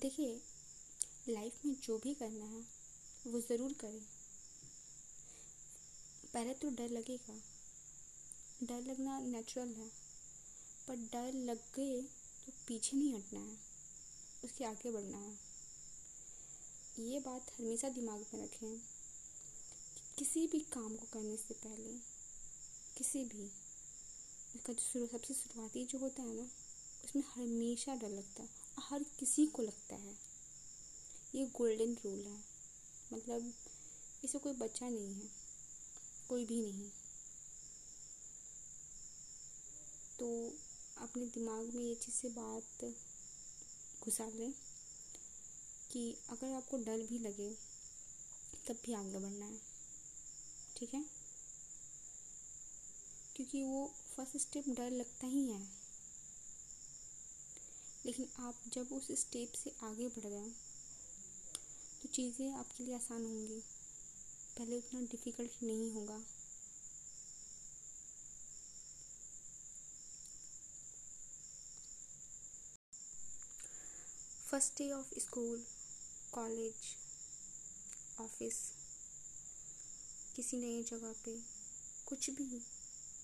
देखिए लाइफ में जो भी करना है, वो ज़रूर करें। पहले तो डर लगेगा। डर लगना नेचुरल है, पर डर लग गए तो पीछे नहीं हटना है, उसके आगे बढ़ना है। ये बात हमेशा दिमाग में रखें कि किसी भी काम को करने से पहले, किसी भी, उसका जो शुरू, सबसे शुरुआती जो होता है ना, उसमें हमेशा डर लगता है। हर किसी को लगता है। ये गोल्डन रूल है। मतलब इसे कोई बच्चा नहीं है। कोई भी नहीं। तो अपने दिमाग में ये चीज़ से बात घुसा लें कि अगर आपको डर भी लगे, तब भी आगे बढ़ना है। ठीक है? क्योंकि वो फ़र्स्ट स्टेप डर लगता ही है। लेकिन आप जब उस स्टेप से आगे बढ़ गए तो चीज़ें आपके लिए आसान होंगी। पहले उतना डिफ़िकल्ट नहीं होगा। First day of school college office किसी नई जगह पे, कुछ भी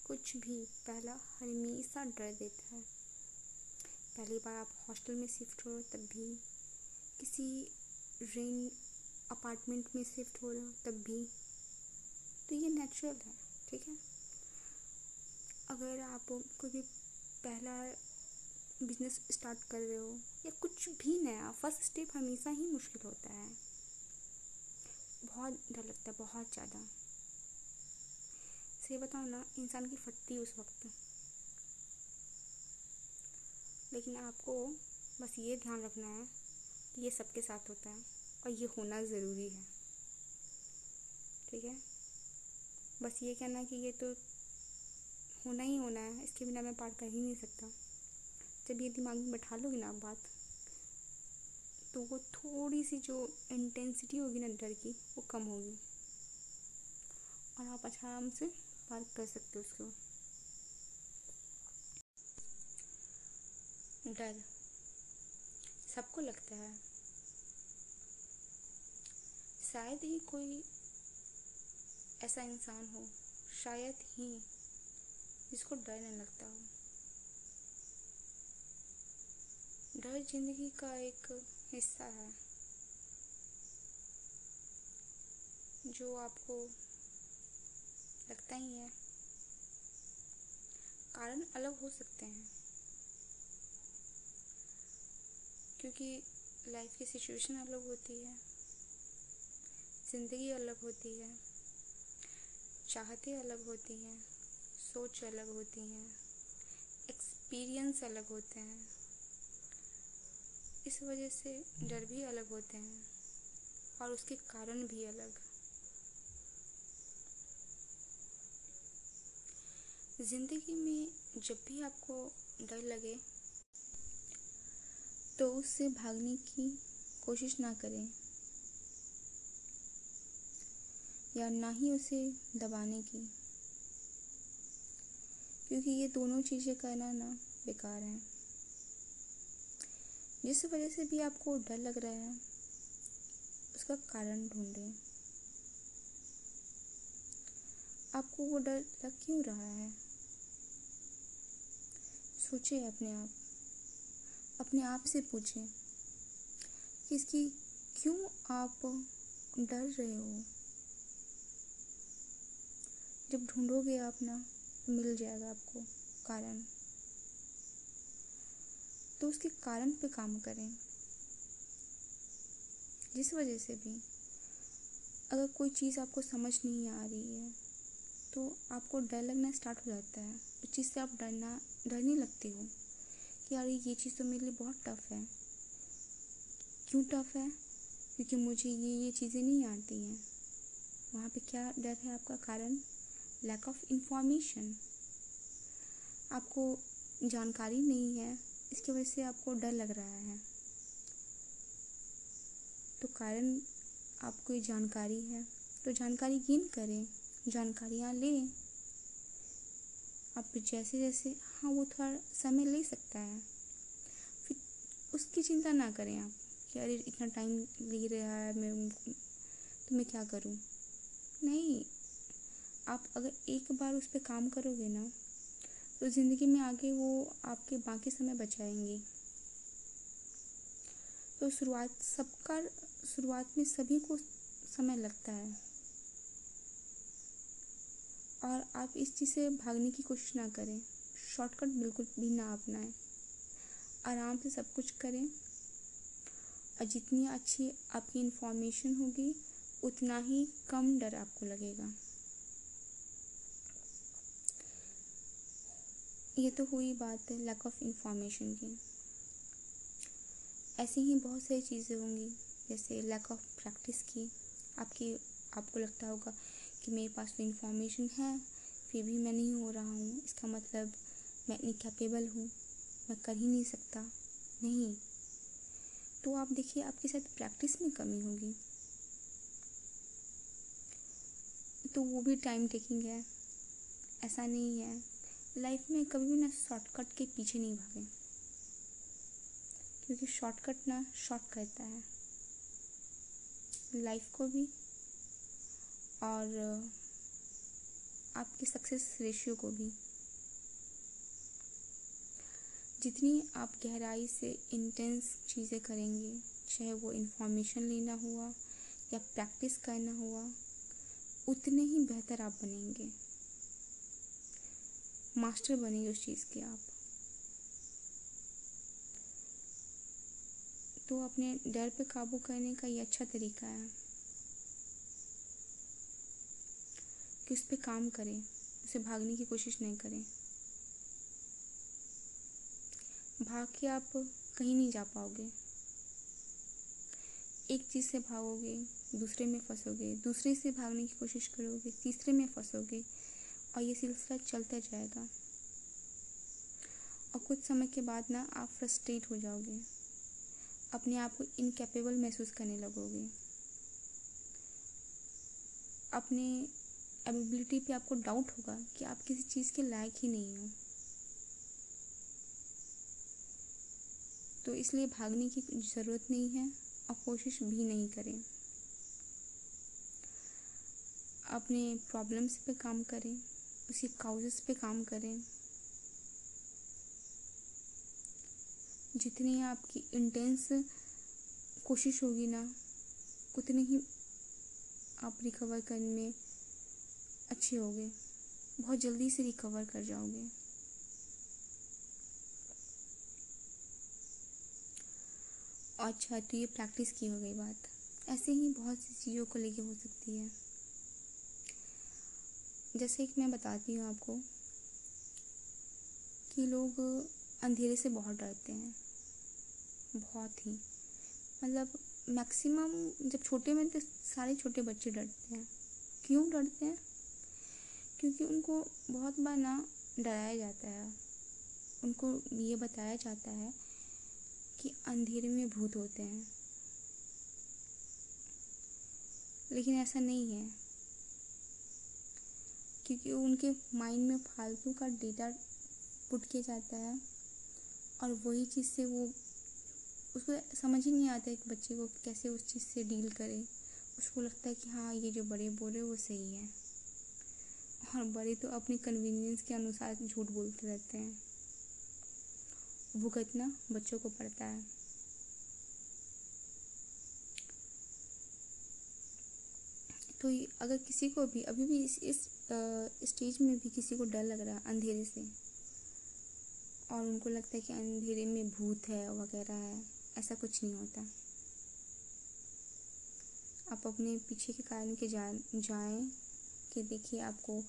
कुछ भी, पहला हमेशा डर देता है। पहली बार आप हॉस्टल में शिफ्ट हो रहे हो, तब भी किसी रेन अपार्टमेंट में शिफ्ट हो रहे हो, तब भी। तो ये नेचुरल है, ठीक है? अगर आप कोई भी पहला बिज़नेस स्टार्ट कर रहे हो, या कुछ भी नया, फ़र्स्ट स्टेप हमेशा ही मुश्किल होता है। बहुत डर लगता है, बहुत ज़्यादा। सही बताओ ना, इंसान की फटती उस वक्त। लेकिन आपको बस ये ध्यान रखना है कि ये सबके साथ होता है और ये होना ज़रूरी है। ठीक है? बस ये कहना कि ये तो होना ही होना है, इसके बिना मैं पार कर ही नहीं सकता। जब ये दिमाग में बैठा लोगे ना आप बात तो वो थोड़ी सी जो इंटेंसिटी होगी ना डर की, वो कम होगी। और आप आराम से पार कर सकते हो उसको। डर। सबको लगता है। शायद ही कोई ऐसा इंसान हो, शायद ही जिसको डर नहीं लगता हो। डर ज़िंदगी का एक हिस्सा है, जो आपको लगता ही है। कारण अलग हो सकते हैं। क्योंकि लाइफ की सिचुएशन अलग होती है। ज़िंदगी अलग होती है। चाहते अलग होती हैं। सोच अलग होती हैं। एक्सपीरियंस अलग होते हैं। इस वजह से डर भी अलग होते हैं और उसके कारण भी अलग। ज़िंदगी में जब भी आपको डर लगे तो उससे भागने की कोशिश ना करें। या ना ही उसे दबाने की। क्योंकि ये दोनों चीज़ें करना ना बेकार हैं। जिस वजह से भी आपको डर लग रहा है, उसका कारण ढूंढें। आपको वो डर लग क्यों रहा है? सोचिए अपने आप। अपने आप से पूछें कि इसकी क्यों आप डर रहे हो? जब ढूंढोगे आप ना मिल जाएगा आपको कारण। तो उसके कारण पे काम करें। जिस वजह से भी अगर कोई चीज़ आपको समझ नहीं आ रही है तो आपको डर लगना स्टार्ट हो जाता है। उस चीज़ से आप डरना, डरने लगते हो। कि यार ये चीज़ तो मेरे लिए बहुत टफ़ है। क्यों टफ़ है? क्योंकि मुझे ये ये चीज़ें नहीं आती हैं। वहाँ पे क्या डर है आपका कारण? लैक ऑफ़ इंफॉर्मेशन आपको जानकारी नहीं है। इसकी वजह से आपको डर लग रहा है। तो कारण आपको ये जानकारी है। तो जानकारी गेन करें। जानकारियाँ लें। आप जैसे जैसे हाँ वो थोड़ा समय ले सकता है। फिर उसकी चिंता ना करें आप कि अरे, इतना टाइम ले रहा है, मैं तो मैं क्या करूँ? नहीं, आप अगर एक बार उस पर काम करोगे ना तो ज़िंदगी में आगे वो आपके बाकी समय बचाएँगे। तो शुरुआत, सबका शुरुआत में सभी को समय लगता है। और आप इस चीज़ से भागने की कोशिश ना करें। शॉर्टकट बिल्कुल भी ना अपनाएँ। आराम से सब कुछ करें। और जितनी अच्छी आपकी इन्फॉर्मेशन होगी, उतना ही कम डर आपको लगेगा। ये तो हुई बात है लैक ऑफ़ इंफॉर्मेशन की। ऐसी ही बहुत सारी चीज़ें होंगी, जैसे लैक ऑफ़ प्रैक्टिस की। आपकी, आपको लगता होगा कि मेरे पास तो इन्फॉर्मेशन है, फिर भी मैं नहीं हो रहा हूँ। इसका मतलब मैं इतनी कैपेबल हूँ। मैं कर ही नहीं सकता। नहीं। तो आप देखिए, आपके साथ प्रैक्टिस में कमी होगी। तो वो भी टाइम टेकिंग है। ऐसा नहीं है। लाइफ में कभी भी ना शॉर्टकट के पीछे नहीं भागें। क्योंकि शॉर्टकट ना शॉर्ट करता है। लाइफ को भी और आपके सक्सेस रेशियो को भी। जितनी आप गहराई से इंटेंस चीज़ें करेंगे, चाहे वो इन्फॉर्मेशन लेना हुआ या प्रैक्टिस करना हुआ, उतने ही बेहतर आप बनेंगे। मास्टर बनेंगे उस चीज़ के आप। तो अपने डर पे काबू करने का ये अच्छा तरीका है। उस पर काम करें उसे भागने की कोशिश नहीं करें। भाग के आप कहीं नहीं जा पाओगे। एक चीज़ से भागोगे, दूसरे में फंसोगे, दूसरे से भागने की कोशिश करोगे, तीसरे में फंसोगे, और ये सिलसिला चलता जाएगा। और कुछ समय के बाद ना आप फ्रस्ट्रेट हो जाओगे। अपने आप को इनकेपेबल महसूस करने लगोगे। अपने एबिलिटी पे आपको डाउट होगा कि आप किसी चीज़ के लायक ही नहीं हो। तो इसलिए भागने की ज़रूरत नहीं है और कोशिश भी नहीं करें। अपने प्रॉब्लम्स पे काम करें उसी काउजेस पे काम करें। जितनी आपकी इंटेंस कोशिश होगी ना, उतनी ही आप रिकवर करने अच्छे होगे बहुत जल्दी से रिकवर कर जाओगे। अच्छा तो ये प्रैक्टिस की हो गई बात। ऐसे ही बहुत सी चीज़ों को लेके हो सकती है। जैसे कि मैं बताती हूँ आपको कि लोग अंधेरे से बहुत डरते हैं। बहुत ही। मतलब मैक्सिमम जब छोटे में तो सारे छोटे बच्चे डरते हैं। क्यों डरते हैं? क्योंकि उनको बहुत बार ना डराया जाता है। उनको ये बताया जाता है कि अंधेरे में भूत होते हैं। लेकिन ऐसा नहीं है। क्योंकि उनके माइंड में फालतू का डेटा पुट किया जाता है और वही चीज़ से वो, उसको समझ ही नहीं आता एक बच्चे को कैसे उस चीज़ से डील करे। उसको लगता है कि हाँ ये जो बड़े बोल रहे वो सही है। और बड़े तो अपनी कन्वीनियंस के अनुसार झूठ बोलते रहते हैं। भुगतना बच्चों को पड़ता है। तो अगर किसी को भी, अभी भी इस इस स्टेज में भी किसी को डर लग रहा है अंधेरे से, और उनको लगता है कि अंधेरे में भूत है वगैरह है, ऐसा कुछ नहीं होता। आप अपने पीछे के कारण के जाएँ कि देखिए आपको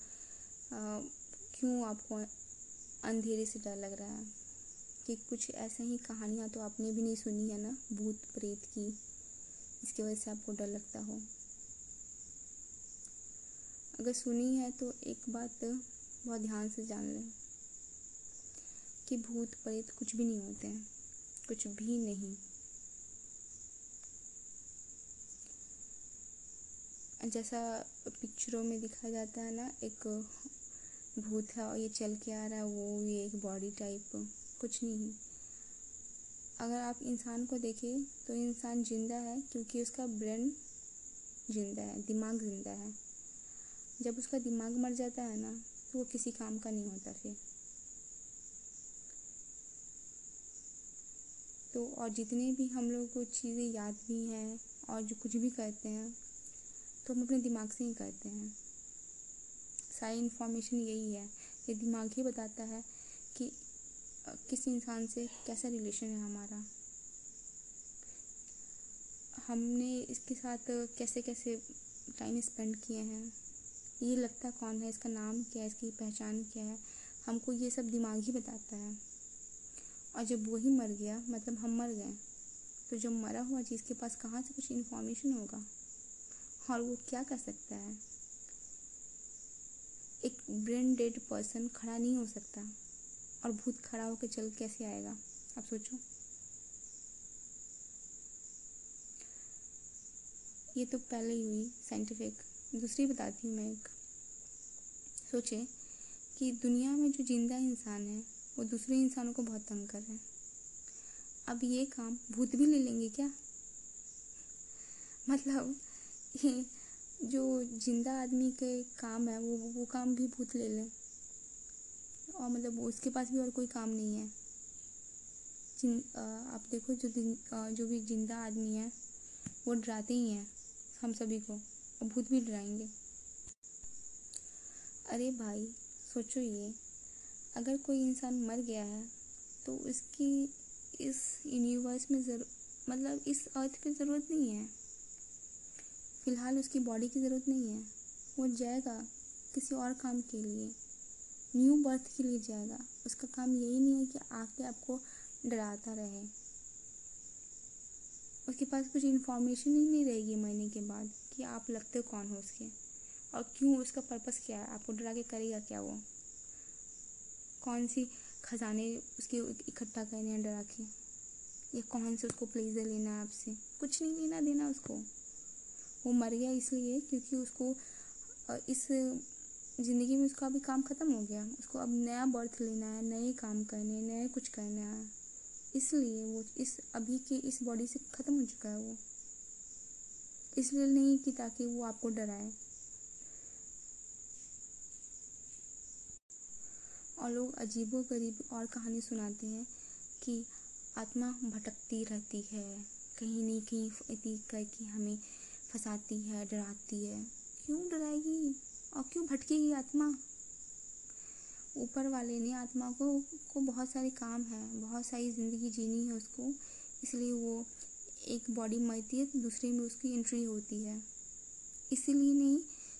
क्यों आपको अंधेरे से डर लग रहा है? कि कुछ ऐसे ही कहानियाँ तो आपने भी नहीं सुनी है ना, भूत प्रेत की इसकी वजह से आपको डर लगता हो? अगर सुनी है तो एक बात बहुत ध्यान से जान लें कि भूत प्रेत कुछ भी नहीं होते हैं, कुछ भी नहीं। जैसा पिक्चरों में दिखाया जाता है ना, एक भूत है और ये चल के आ रहा है, वो ये एक बॉडी टाइप कुछ नहीं अगर आप इंसान को देखें तो इंसान ज़िंदा है क्योंकि उसका ब्रेन ज़िंदा है, दिमाग ज़िंदा है। जब उसका दिमाग मर जाता है ना तो वो किसी काम का नहीं होता फिर। तो और जितने भी हम लोग को चीज़ें याद भी हैं और जो कुछ भी करते हैं तो हम अपने दिमाग से ही करते हैं। सारी इन्फॉर्मेशन यही है। ये दिमाग ही बताता है कि किस इंसान से कैसा रिलेशन है हमारा। हमने इसके साथ कैसे कैसे टाइम स्पेंड किए हैं। ये लगता कौन है? इसका नाम क्या है? इसकी पहचान क्या है? हमको ये सब दिमाग ही बताता है। और जब वही मर गया मतलब हम मर गए तो जो मरा हुआ चीज़ के पास कहाँ से कुछ इन्फॉर्मेशन होगा? और वो क्या कर सकता है? एक ब्रेन डेड पर्सन खड़ा नहीं हो सकता। और भूत खड़ा होकर चल कैसे आएगा? आप सोचो। ये तो पहले ही हुई साइंटिफिक दूसरी बताती हूँ मैं एक। सोचे कि दुनिया में जो ज़िंदा इंसान है, वो दूसरे इंसानों को बहुत तंग कर रहे हैं। अब ये काम भूत भी ले लेंगे क्या? मतलब जो ज़िंदा आदमी के काम है, वो वो काम भी भूत ले लें। और मतलब उसके पास भी और कोई काम नहीं है। जिन आप देखो जो दिन जो भी ज़िंदा आदमी है, वो डराते ही हैं, हम सभी को। और भूत भी डराएँगे। अरे भाई, सोचो ये। अगर कोई इंसान मर गया है तो उसकी इस यूनिवर्स में ज़रूर मतलब इस अर्थ पे ज़रूरत नहीं है। फ़िलहाल उसकी बॉडी की ज़रूरत नहीं है। वो जाएगा किसी और काम के लिए। न्यू बर्थ के लिए जाएगा। उसका काम यही नहीं है कि आके आपको डराता रहे। उसके पास कुछ इन्फॉर्मेशन ही नहीं रहेगी मरने के बाद कि आप लगते कौन हो उसके। और क्यों, उसका पर्पस क्या है? आपको डरा के करेगा क्या वो? कौन सी खजाने उसके इकट्ठा करने हैं डरा के? या कौन से उसको प्लेजर लेना है आपसे? कुछ नहीं लेना देना उसको। वो मर गया इसलिए क्योंकि उसको इस ज़िंदगी में उसका अभी काम ख़त्म हो गया। उसको अब नया बर्थ लेना है, नए काम करने, नए कुछ करना है। इसलिए वो इस अभी के इस बॉडी से ख़त्म हो चुका है वो। इसलिए नहीं कि ताकि वो आपको डराए। और लोग अजीबो गरीब और कहानी सुनाते हैं कि आत्मा भटकती रहती है। कहीं नहीं कहीं इतनी करके हमें फंसाती है, डराती है। क्यों डराएगी? और क्यों भटकेगी आत्मा? ऊपर वाले ने आत्मा को को बहुत सारे काम है, बहुत सारी ज़िंदगी जीनी है उसको। इसलिए वो एक बॉडी मरती है तो दूसरे में उसकी एंट्री होती है। इसीलिए नहीं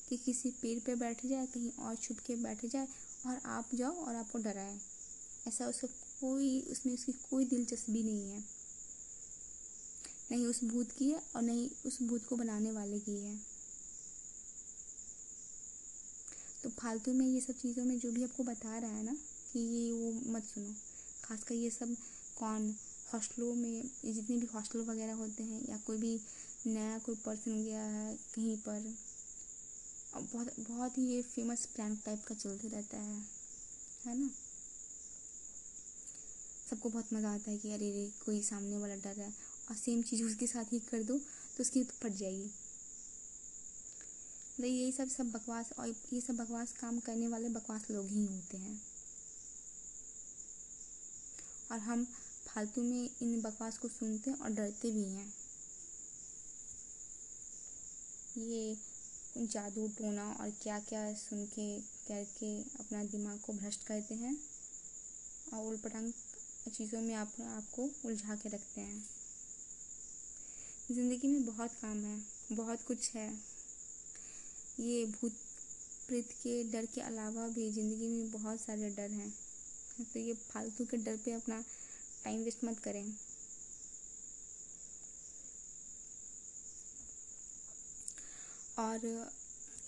कि किसी पेड़ पे बैठ जाए, कहीं और छुप के बैठ जाए, और आप जाओ और आपको डराए। ऐसा उसका कोई, उसमें उसकी कोई दिलचस्पी नहीं है। नहीं उस भूत की है और नहीं उस भूत को बनाने वाले की है। तो फालतू में ये सब चीज़ों में जो भी आपको बता रहा है ना कि ये वो मत सुनो। खासकर ये सब कौन हॉस्टलों में जितने भी हॉस्टल वगैरह होते हैं या कोई भी नया कोई पर्सन गया है कहीं पर बहुत बहुत ही ये फ़ेमस प्रैंक टाइप का चलते रहता है है ना? सबको बहुत मज़ा आता है कि अरे रे, कोई सामने वाला डर है और सेम चीज़ उसके साथ ही कर दो तो उसकी तो फट जाएगी। तो यही सब सब बकवास, और ये सब बकवास काम करने वाले बकवास लोग ही होते हैं। और हम फालतू में इन बकवास को सुनते और डरते भी हैं। ये जादू टोना और क्या क्या सुन के करके अपना दिमाग को भ्रष्ट करते हैं और उलपटांग चीज़ों में आप, आपको उलझा के रखते हैं। ज़िंदगी में बहुत काम है, बहुत कुछ है। ये भूत प्रेत के डर के अलावा भी ज़िंदगी में बहुत सारे डर हैं। तो ये फालतू के डर पे अपना टाइम वेस्ट मत करें। और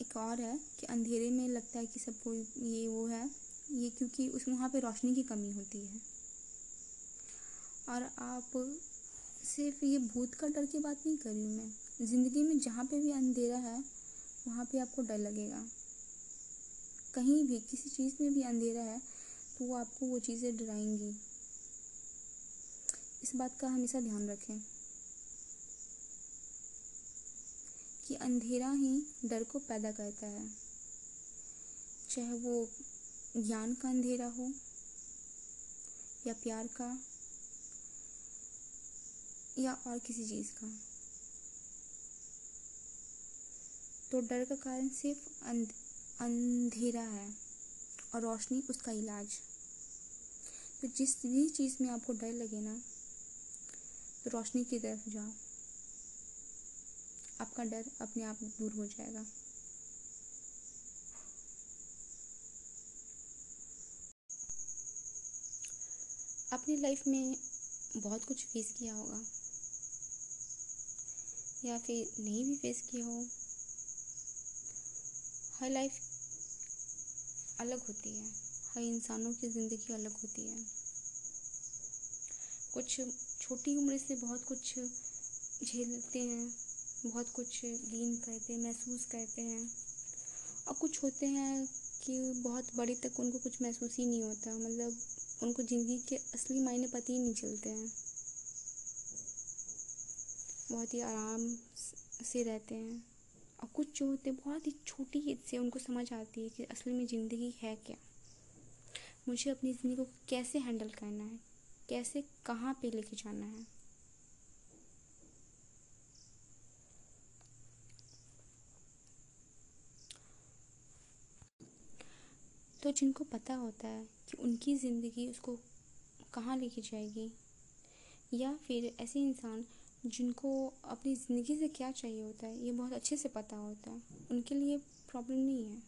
एक और है कि अंधेरे में लगता है कि सबको ये वो है, ये क्योंकि उस वहाँ पे रोशनी की कमी होती है। और आप सिर्फ़ ये भूत का डर की बात नहीं कर रही हूँ मैं। ज़िंदगी में जहाँ पे भी अंधेरा है, वहाँ पे आपको डर लगेगा। कहीं भी, किसी चीज़ में भी अंधेरा है तो वो आपको वो चीज़ें डराएँगी। इस बात का हमेशा ध्यान रखें कि अंधेरा ही डर को पैदा करता है। चाहे वो ज्ञान का अंधेरा हो या प्यार का या और किसी चीज़ का। तो डर का कारण सिर्फ़ अंधेरा है और रोशनी उसका इलाज। तो जिस भी चीज़ में आपको डर लगे ना तो रोशनी की तरफ़ जाओ। आपका डर अपने आप दूर हो जाएगा। अपनी लाइफ में बहुत कुछ फेस किया होगा। या फिर नहीं भी फेस किया हो। हर लाइफ अलग होती है। हर इंसानों की ज़िंदगी अलग होती है। कुछ छोटी उम्र से बहुत कुछ झेलते हैं, बहुत कुछ गेन करते हैं महसूस करते हैं। और कुछ होते हैं कि बहुत बड़े तक उनको कुछ महसूस ही नहीं होता। मतलब उनको ज़िंदगी के असली मायने पता ही नहीं चलते हैं। बहुत ही आराम से रहते हैं। और कुछ जो होते हैं, बहुत ही छोटी एज से उनको समझ आती है कि असल में ज़िंदगी है क्या। मुझे अपनी ज़िंदगी को कैसे हैंडल करना है? कैसे, कहाँ पे लेके जाना है? तो जिनको पता होता है कि उनकी ज़िंदगी उसको कहाँ लेके जाएगी, या फिर ऐसे इंसान जिनको अपनी ज़िंदगी से क्या चाहिए होता है, ये बहुत अच्छे से पता होता है। उनके लिए प्रॉब्लम नहीं है।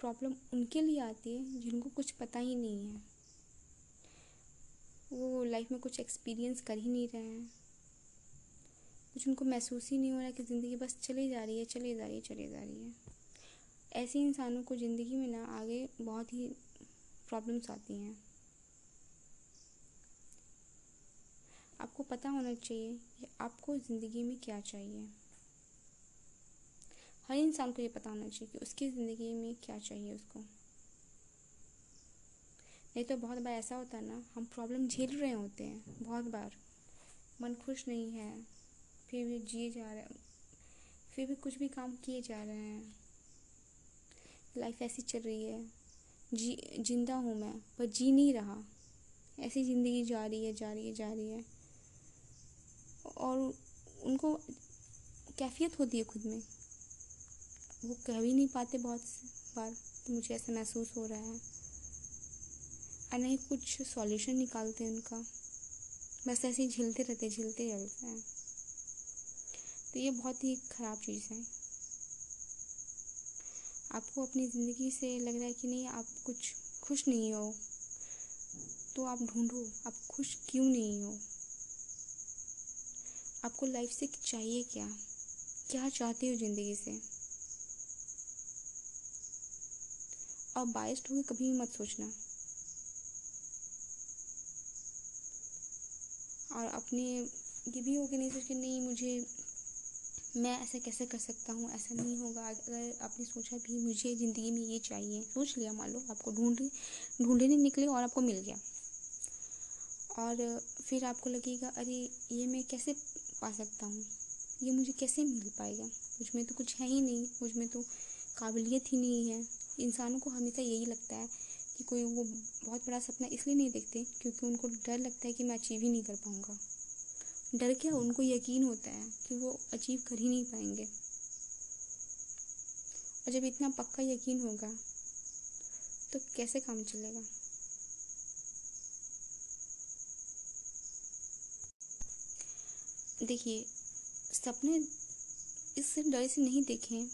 प्रॉब्लम उनके लिए आती है, जिनको कुछ पता ही नहीं है। वो लाइफ में कुछ एक्सपीरियंस कर ही नहीं रहे हैं। कुछ उनको महसूस ही नहीं हो रहा कि ज़िंदगी बस चली जा रही है, चली जा रही है, चली जा रही है। ऐसे इंसानों को ज़िंदगी में ना आगे बहुत ही प्रॉब्लम्स आती हैं। आपको पता होना चाहिए कि आपको ज़िंदगी में क्या चाहिए। हर इंसान को ये पता होना चाहिए कि उसकी ज़िंदगी में क्या चाहिए उसको। नहीं तो बहुत बार ऐसा होता है ना, हम प्रॉब्लम झेल रहे होते हैं, बहुत बार। मन खुश नहीं है, फिर भी जिए जा रहे फिर भी कुछ भी काम किए जा रहे हैं। लाइफ ऐसी चल रही है, जी, ज़िंदा हूँ मैं, पर जी नहीं रहा। ऐसी ज़िंदगी जा रही है, जा रही है, जा रही है। और उनको कैफियत होती है खुद में। वो कह भी नहीं पाते बहुत बार तो मुझे ऐसा महसूस हो रहा है। और नहीं, कुछ सॉल्यूशन निकालते हैं उनका। बस ऐसे ही झेलते रहते झेलते रहते हैं। तो ये बहुत ही ख़राब चीज़ है। आपको अपनी ज़िंदगी से लग रहा है कि नहीं, आप कुछ खुश नहीं हो। तो आप ढूंढो, आप खुश क्यों नहीं हो? आपको लाइफ से चाहिए क्या? क्या चाहते हो ज़िंदगी से? और बाइस्ड होकर कभी भी मत सोचना। और अपने ये भी हो कि नहीं सोच के, नहीं, मुझे, मैं ऐसा कैसे कर सकता हूँ? ऐसा नहीं होगा। अगर आपने सोचा भी, मुझे ज़िंदगी में ये चाहिए, सोच लिया, मान लो, आपको ढूंढ, ढूँढने निकले और आपको मिल गया। और फिर आपको लगेगा, अरे, ये मैं कैसे पा सकता हूँ। ये मुझे कैसे मिल पाएगा? मुझमें तो कुछ है ही नहीं, मुझमें तो काबिलियत ही नहीं है। इंसानों को हमेशा यही लगता है कि कोई वो बहुत बड़ा सपना इसलिए नहीं देखते क्योंकि उनको डर लगता है कि मैं अचीव ही नहीं कर पाऊँगा। डर क्या? उनको यकीन होता है कि वो अचीव कर ही नहीं पाएँगे। और जब इतना पक्का यकीन होगा तो कैसे काम चलेगा? देखिए, सपने इस डर से नहीं देखें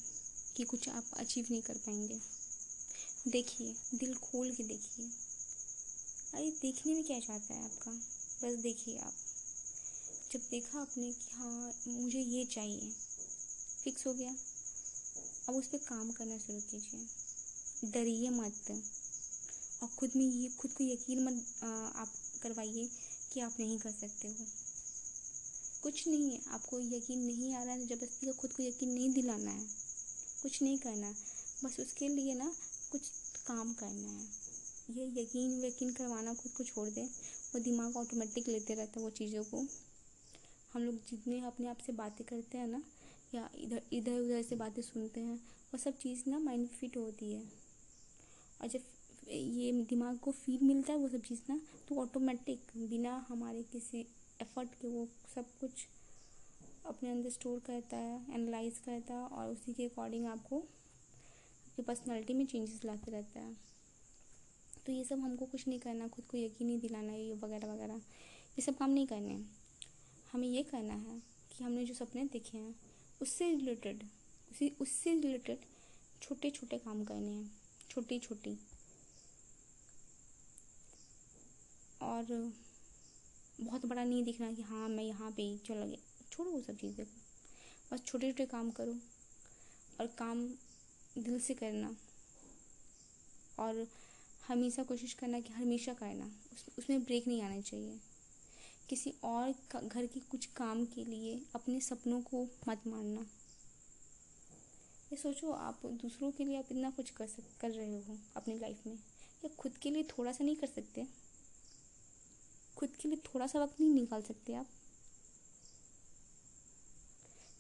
कि कुछ आप अचीव नहीं कर पाएँगे। देखिए, दिल खोल के देखिए। अरे, देखने में क्या चाहता है आपका? बस देखिए आप। जब देखा आपने कि हाँ मुझे ये चाहिए फिक्स हो गया। अब उस पर काम करना शुरू कीजिए। डरिए मत। और खुद में ये, खुद को यकीन मत आप करवाइए कि आप नहीं कर सकते हो। कुछ नहीं है। आपको यकीन नहीं आ रहा है, ज़बरदस्ती का खुद को यकीन नहीं दिलाना है। कुछ नहीं करना। बस उसके लिए ना कुछ काम करना है। ये यकीन वकीन करवाना खुद को छोड़ दें। वो दिमाग ऑटोमेटिक लेते रहता है वो चीज़ों को। हम लोग जितने अपने आप से बातें करते हैं ना, या इधर इधर उधर से बातें सुनते हैं, वो सब चीज़ ना माइंड फिट होती है। और जब ये दिमाग को फ़ीड मिलता है, वो सब चीज़ ना तो ऑटोमेटिक बिना हमारे किसी एफर्ट के वो सब कुछ अपने अंदर स्टोर करता है एनालाइज करता है और उसी के अकॉर्डिंग आपको आपकी पर्सनैलिटी में चेंजेस लाते रहता है। तो ये सब हमको कुछ नहीं करना, खुद को यकीन नहीं दिलाना, ये वगैरह वगैरह। ये सब काम नहीं करने हमें ये करना है कि हमने जो सपने देखे हैं, उससे रिलेटेड उसी, उससे रिलेटेड छोटे छोटे काम करने हैं छोटी छोटी और बहुत बड़ा नहीं दिखना कि हाँ मैं यहाँ पे चला गया। छोड़ो वो सब चीज़ें। को बस छोटे छोटे काम करो और काम दिल से करना। और हमेशा कोशिश करना कि हमेशा करना। उस, उसमें ब्रेक नहीं आना चाहिए। किसी और घर के कुछ काम के लिए अपने सपनों को मत मारना ये सोचो आप दूसरों के लिए आप इतना कुछ कर सक कर रहे हो अपनी लाइफ में। या खुद के लिए थोड़ा सा नहीं कर सकते। खुद के लिए थोड़ा सा वक्त नहीं निकाल सकते आप।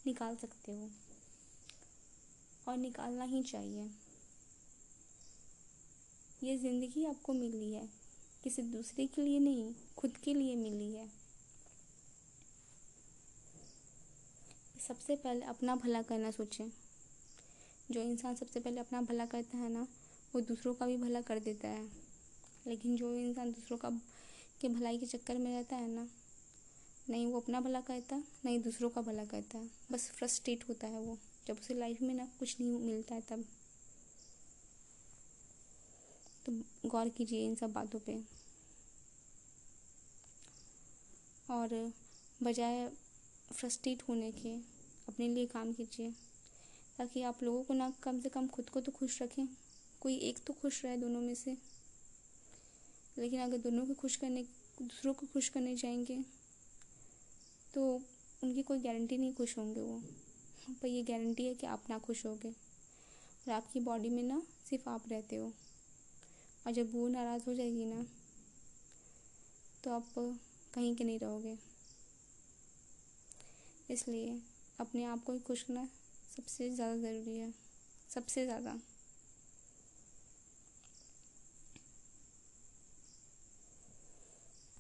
निकाल सकते हो। और निकालना ही चाहिए। ये ज़िंदगी आपको मिली है। किसी दूसरे के लिए नहीं, खुद के लिए मिली है। सबसे पहले अपना भला करना सोचें। जो इंसान सबसे पहले अपना भला करता है ना, वो दूसरों का भी भला कर देता है। लेकिन जो इंसान दूसरों का के भलाई के चक्कर में रहता है ना। नहीं वो अपना भला करता नहीं दूसरों का भला कहता। है बस फ्रस्ट्रेट होता है वो। जब उसे लाइफ में ना कुछ नहीं मिलता है तब। तो गौर कीजिए इन सब बातों पे। और बजाय फ्रस्ट्रेट होने के, अपने लिए काम कीजिए। ताकि आप लोगों को ना कम से कम खुद को तो खुश रखें। कोई एक तो खुश रहे दोनों में से। लेकिन अगर दोनों को खुश करने, दूसरों को खुश करने जाएँगे तो उनकी कोई गारंटी नहीं खुश होंगे वो। पर ये गारंटी है कि आप ना खुश होगे। और आपकी बॉडी में ना सिर्फ़ आप रहते हो। और जब वो नाराज़ हो जाएगी ना तो आप कहीं के नहीं रहोगे। इसलिए अपने आप को खुश करना सबसे ज़्यादा ज़रूरी है। सबसे ज़्यादा।